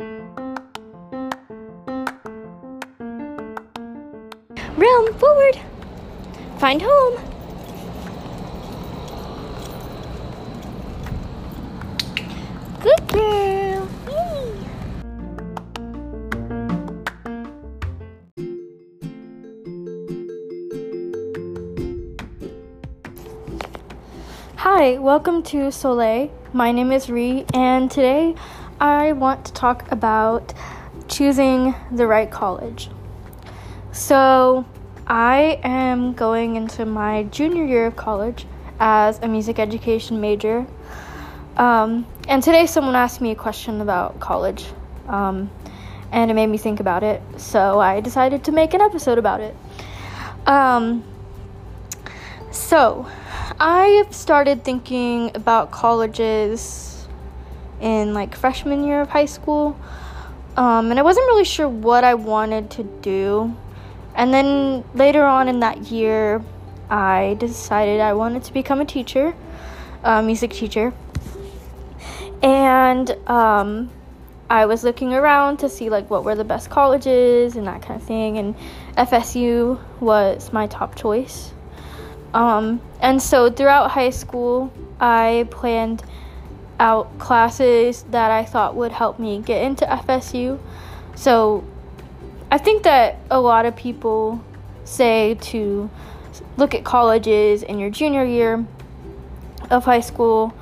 Realm forward. Find home. Good girl. Yay. Hi, welcome to Soleil. My name is Ree, and today I want to talk about choosing the right college. So, I am going into my junior year of college as a music education major. Um, and today, someone asked me a question about college, um, and it made me think about it. So, I decided to make an episode about it. Um, so, I've started thinking about colleges in like freshman year of high school. Um, and I wasn't really sure what I wanted to do. And then later on in that year, I decided I wanted to become a teacher, a music teacher. And um, I was looking around to see like what were the best colleges and that kind of thing. And FSU was my top choice. Um, and so throughout high school, I planned out classes that I thought would help me get into FSU. So I think that a lot of people say to look at colleges in your junior year of high school.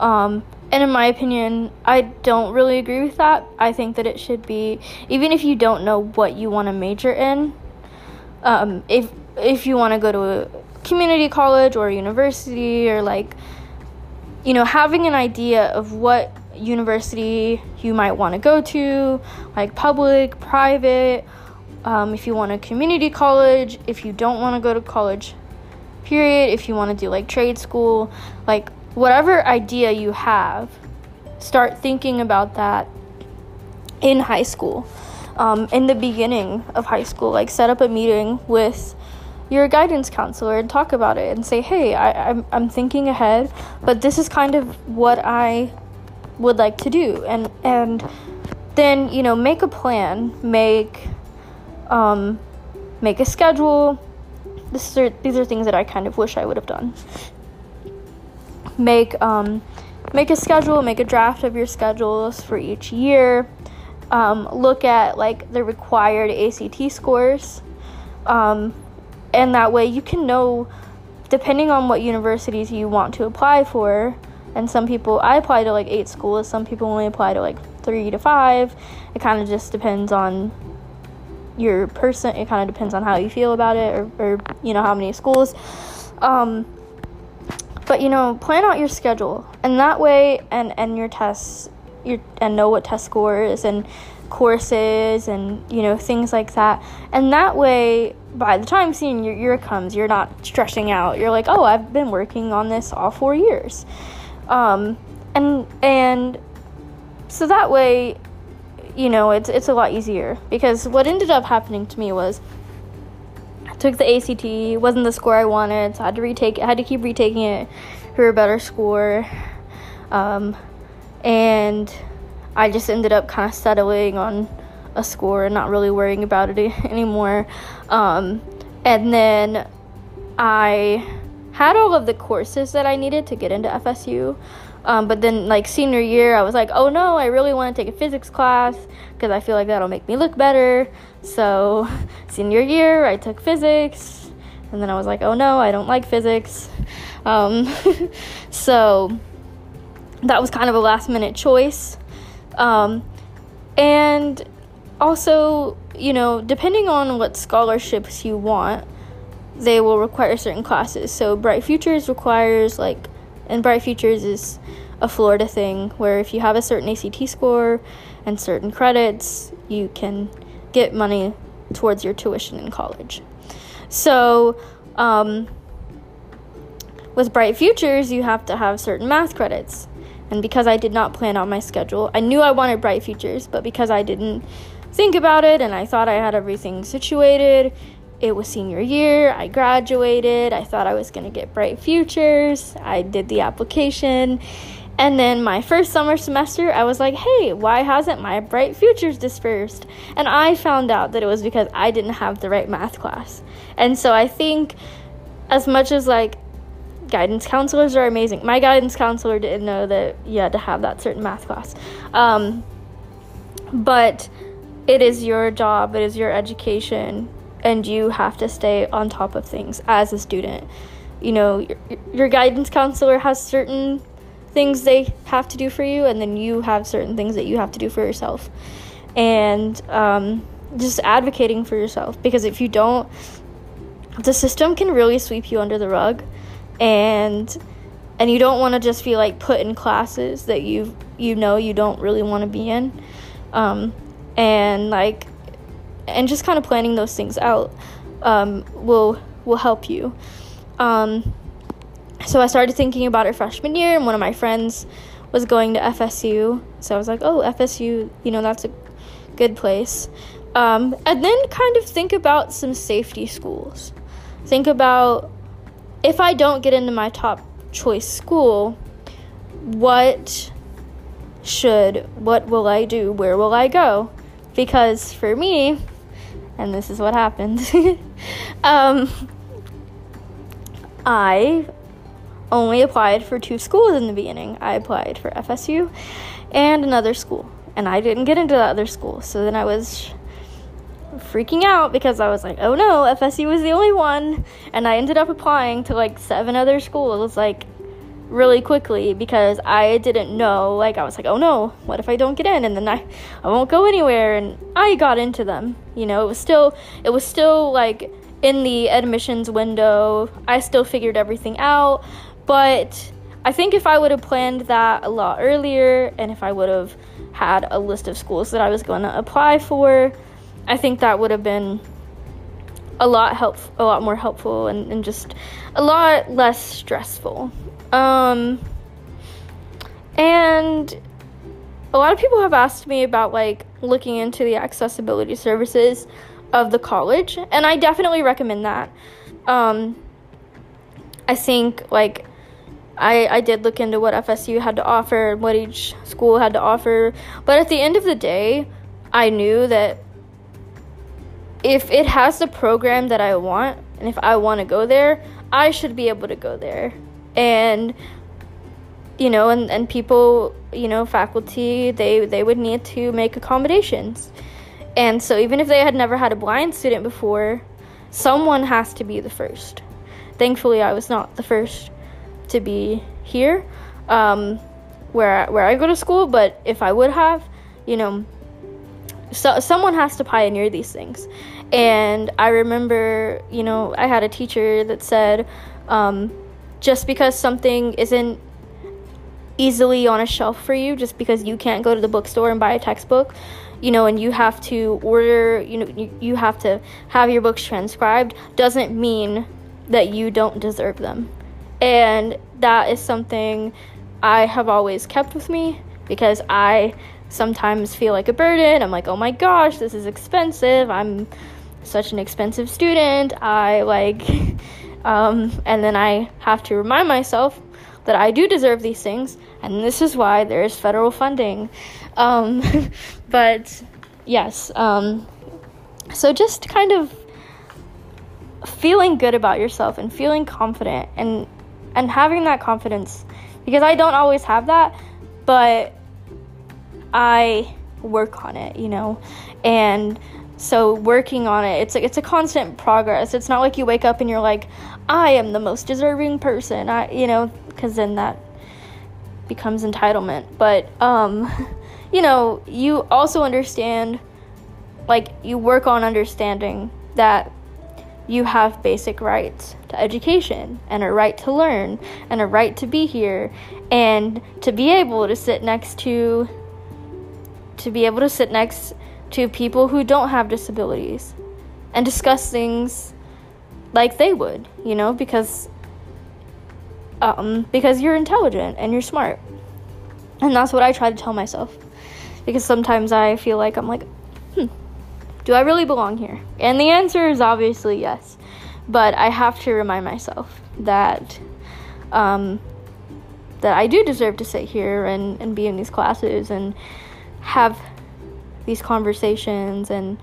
Um, and in my opinion, I don't really agree with that. I think that it should be, even if you don't know what you want to major in, um, if if you want to go to a community college or a university or like you know having an idea of what university you might want to go to like public private um, if you want a community college if you don't want to go to college period if you want to do like trade school like whatever idea you have start thinking about that in high school. Um, in the beginning of high school like set up a meeting with your guidance counselor and talk about it and say, hey, I, I'm, I'm thinking ahead, but this is kind of what I would like to do. And, and then, you know, make a plan, make, um, make a schedule. This are, these are things that I kind of wish I would have done. Make, um, make a schedule, make a draft of your schedules for each year. Um, look at like the required ACT scores. Um, and that way you can know depending on what universities you want to apply for and some people i apply to like eight schools some people only apply to like three to five. It kind of just depends on your person it kind of depends on how you feel about it or, or you know how many schools. Um, but you know plan out your schedule and that way and and your tests your and know what test score is and courses and you know things like that. And that way by the time senior year comes you're not stressing out. You're like oh i've been working on this all four years. Um, and and so that way you know it's it's a lot easier. Because what ended up happening to me was I took the ACT wasn't the score I wanted so I had to retake it I had to keep retaking it for a better score. Um, and I just ended up kind of settling on a score and not really worrying about it anymore. Um, and then I had all of the courses that I needed to get into FSU. Um, but then, like senior year, I was like, oh no, I really want to take a physics class because I feel like that'll make me look better. So, senior year, I took physics. And then I was like, oh no, I don't like physics. Um, so, that was kind of a last minute choice. Um, and also, you know, depending on what scholarships you want, they will require certain classes. So, Bright Futures requires, like, and Bright Futures is a Florida thing where if you have a certain ACT score and certain credits, you can get money towards your tuition in college. So, um, with Bright Futures, you have to have certain math credits. And because I did not plan out my schedule, I knew I wanted Bright Futures, but because I didn't think about it and I thought I had everything situated, it was senior year. I graduated. I thought I was going to get Bright Futures. I did the application And then my first summer semester, I was like, hey, why hasn't my Bright Futures dispersed? And I found out that it was because I didn't have the right math class. And so I think, as much as like guidance counselors are amazing, my guidance counselor didn't know that you had to have that certain math class. Um, but it is your job, it is your education, and you have to stay on top of things as a student. You know, your, your guidance counselor has certain things they have to do for you, and then you have certain things that you have to do for yourself. And um, just advocating for yourself because if you don't, the system can really sweep you under the rug, and and you don't want to just be like put in classes that you you know you don't really want to be in, um, and like and just kind of planning those things out um, will will help you. Um, so I started thinking about it freshman year, and one of my friends was going to FSU. So I was like, oh, FSU, you know, that's a good place. Um, and then kind of think about some safety schools. Think about if I don't get into my top choice school, what should, what will I do? Where will I go? Because for me, and this is what happened, um, I only applied for two schools in the beginning. I applied for FSU and another school, and I didn't get into the other school. So then I was freaking out because I was like, oh no, FSU was the only one, and I ended up applying to like seven other schools like really quickly because I didn't know. Like I was like, oh no, what if I don't get in, and then I I won't go anywhere, and I got into them. You know, it was still it was still like in the admissions window. I still figured everything out, but I think if I would have planned that a lot earlier and if I would have had a list of schools that I was going to apply for, I think that would have been a lot help a lot more helpful and, and just a lot less stressful. Um and a lot of people have asked me about like looking into the accessibility services of the college and I definitely recommend that. Um I think like I, I did look into what FSU had to offer, and what each school had to offer, but at the end of the day, I knew that if it has the program that I want, and if I want to go there, I should be able to go there. And you know, and, and people, you know, faculty, they they would need to make accommodations. And so even if they had never had a blind student before, someone has to be the first. Thankfully, I was not the first to be here, um, where where I go to school. But if I would have, you know, so someone has to pioneer these things. And I remember, you know, I had a teacher that said, um, just because something isn't easily on a shelf for you, just because you can't go to the bookstore and buy a textbook, you know, and you have to order, you know, you, you have to have your books transcribed, doesn't mean that you don't deserve them. And that is something I have always kept with me because I sometimes feel like a burden. I'm like, oh my gosh, this is expensive. I'm such an expensive student. I like, um, and then I have to remind myself that I do deserve these things, and this is why there is federal funding. Um, but yes, um, so just kind of feeling good about yourself and feeling confident and and having that confidence because I don't always have that, but I work on it, you know. And so working on it, it's like it's a constant progress. It's not like you wake up and you're like, I am the most deserving person. I, you know, because then that becomes entitlement. But um, you know, you also understand, like you work on understanding that you have basic rights to education and a right to learn and a right to be here and to be able to sit next to to be able to sit next to people who don't have disabilities and discuss things like they would, you know, because um because you're intelligent and you're smart. And that's what I try to tell myself. Because sometimes I feel like I'm like, hmm, do I really belong here? And the answer is obviously yes. But I have to remind myself that um, that I do deserve to sit here and, and be in these classes and have these conversations and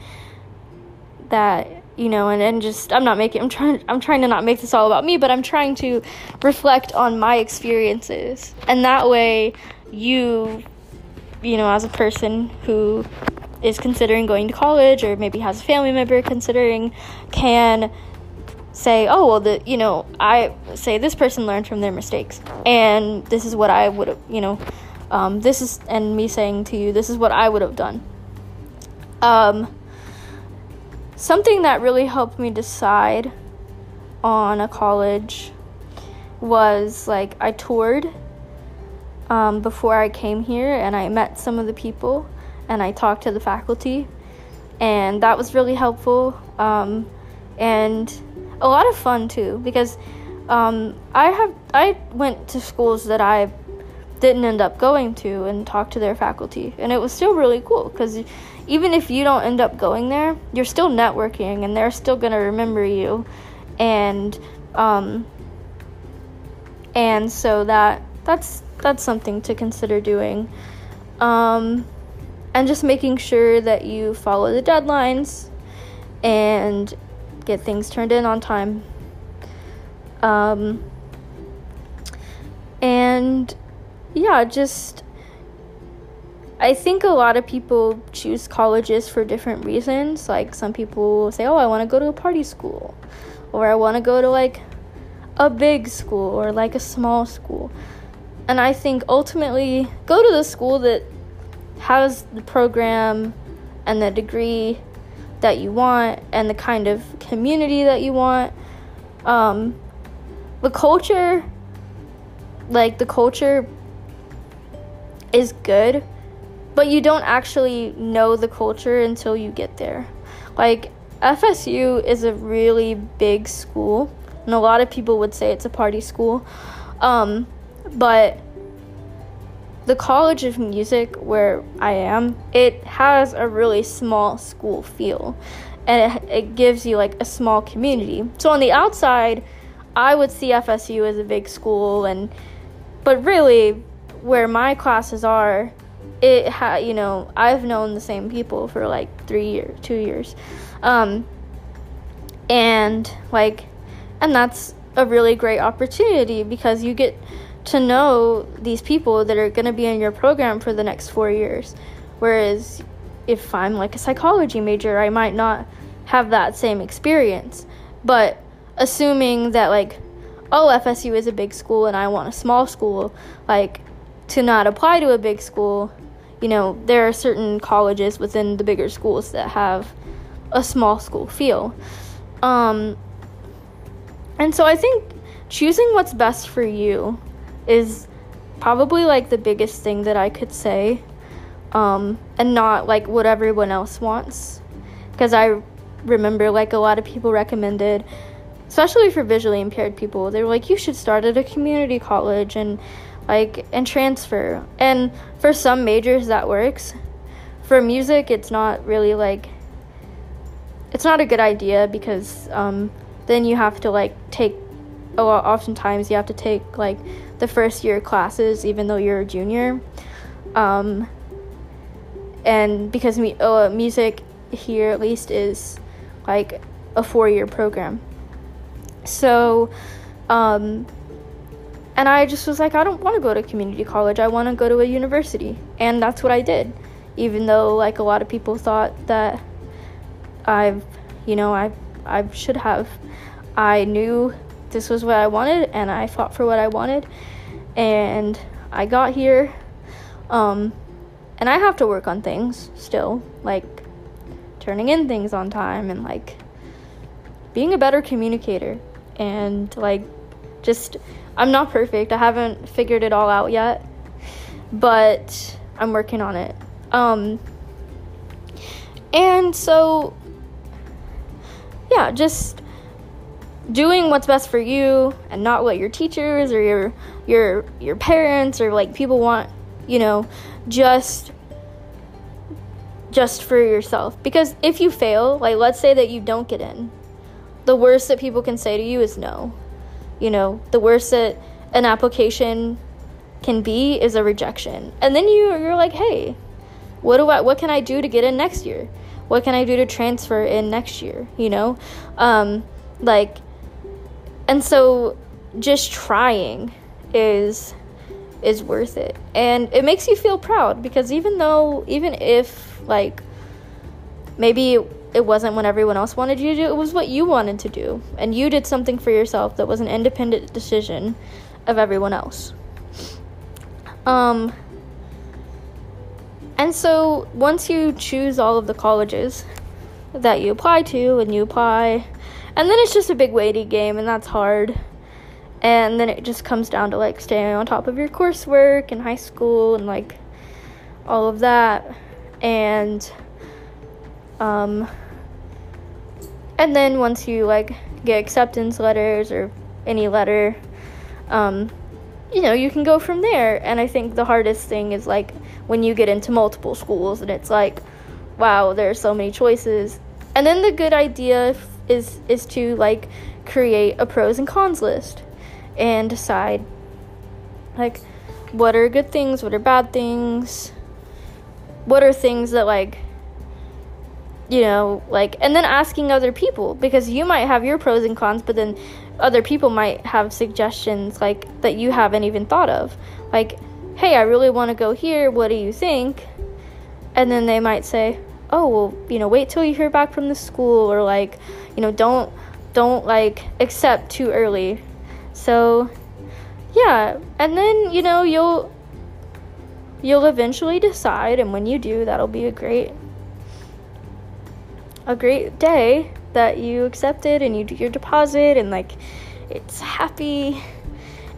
that you know and, and just i'm not making i'm trying i'm trying to not make this all about me but i'm trying to reflect on my experiences. And that way you you know as a person who is considering going to college or maybe has a family member considering can say oh well the you know i say this person learned from their mistakes and this is what i would have you know um, this is and me saying to you this is what i would have done um, something that really helped me decide on a college was like I toured um, before I came here and I met some of the people and I talked to the faculty and that was really helpful um, and a lot of fun too because um, I have I went to schools that I didn't end up going to and talked to their faculty and it was still really cool because even if you don't end up going there, you're still networking and they're still going to remember you. And um and so that that's that's something to consider doing. Um and just making sure that you follow the deadlines and get things turned in on time. Um and yeah, just I think a lot of people choose colleges for different reasons. Like some people say, "Oh, I want to go to a party school," or "I want to go to like a big school or like a small school." And I think ultimately go to the school that has the program and the degree that you want and the kind of community that you want. Um, the culture, like the culture, is good but you don't actually know the culture until you get there. Like, FSU is a really big school, and a lot of people would say it's a party school. Um, but the College of Music, where I am, it has a really small school feel, and it, it gives you like a small community. So on the outside, I would see FSU as a big school, and but really, where my classes are, it ha you know I've known the same people for like three years, two years, um, and like, and that's a really great opportunity because you get to know these people that are going to be in your program for the next four years. Whereas if I'm like a psychology major, I might not have that same experience. But assuming that, like, oh, FSU is a big school and I want a small school, like, to not apply to a big school you know, there are certain colleges within the bigger schools that have a small school feel. Um, and so I think choosing what's best for you is probably like the biggest thing that I could say. Um, and not like what everyone else wants. Because I remember like a lot of people recommended, especially for visually impaired people, they were like, you should start at a community college and like and transfer. And for some majors that works. For music, it's not really like it's not a good idea because um, then you have to like take a lot. Oftentimes, you have to take like the first year classes, even though you're a junior. Um, and because me, uh, music here at least is like a four year program. So, um, and I just was like, I don't want to go to community college. I want to go to a university. And that's what I did. Even though like a lot of people thought that I've, you know, I I should have. I knew this was what I wanted and I fought for what I wanted. And I got here um and I have to work on things still, like turning in things on time and like being a better communicator and like just I'm not perfect. I haven't figured it all out yet, but I'm working on it. Um, and so, yeah, just doing what's best for you and not what your teachers or your your your parents or like people want, you know, just just for yourself. Because if you fail, like let's say that you don't get in, the worst that people can say to you is no you know, the worst that an application can be is a rejection. And then you you're like, "Hey, what do I what can I do to get in next year? What can I do to transfer in next year?" You know? Um like and so just trying is is worth it. And it makes you feel proud because even though even if like maybe it wasn't what everyone else wanted you to do, it was what you wanted to do. And you did something for yourself that was an independent decision of everyone else. Um, and so once you choose all of the colleges that you apply to, and you apply, and then it's just a big waiting game, and that's hard. And then it just comes down to like staying on top of your coursework in high school and like all of that. And, um, and then once you like get acceptance letters or any letter, um, you know, you can go from there. And I think the hardest thing is like when you get into multiple schools and it's like, wow, there are so many choices. And then the good idea is is to like create a pros and cons list and decide like what are good things, what are bad things, what are things that like you know, like, and then asking other people because you might have your pros and cons, but then other people might have suggestions like that you haven't even thought of. Like, hey, I really want to go here. What do you think? And then they might say, oh, well, you know, wait till you hear back from the school, or like, you know, don't don't like accept too early. So, yeah, and then you know you'll you'll eventually decide, and when you do, that'll be a great a great day that you accepted and you do your deposit and like it's happy.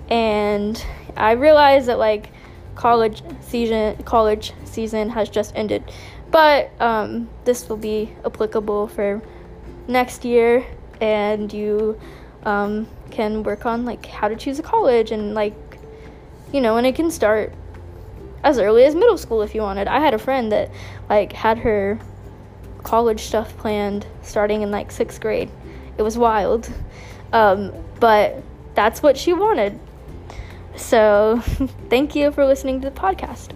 And I realize that like college season college season has just ended but um, this will be applicable for next year and you um, can work on like how to choose a college and like you know and it can start as early as middle school if you wanted. I had a friend that like had her college stuff planned starting in like sixth grade. It was wild. Um, but that's what she wanted. So, thank you for listening to the podcast.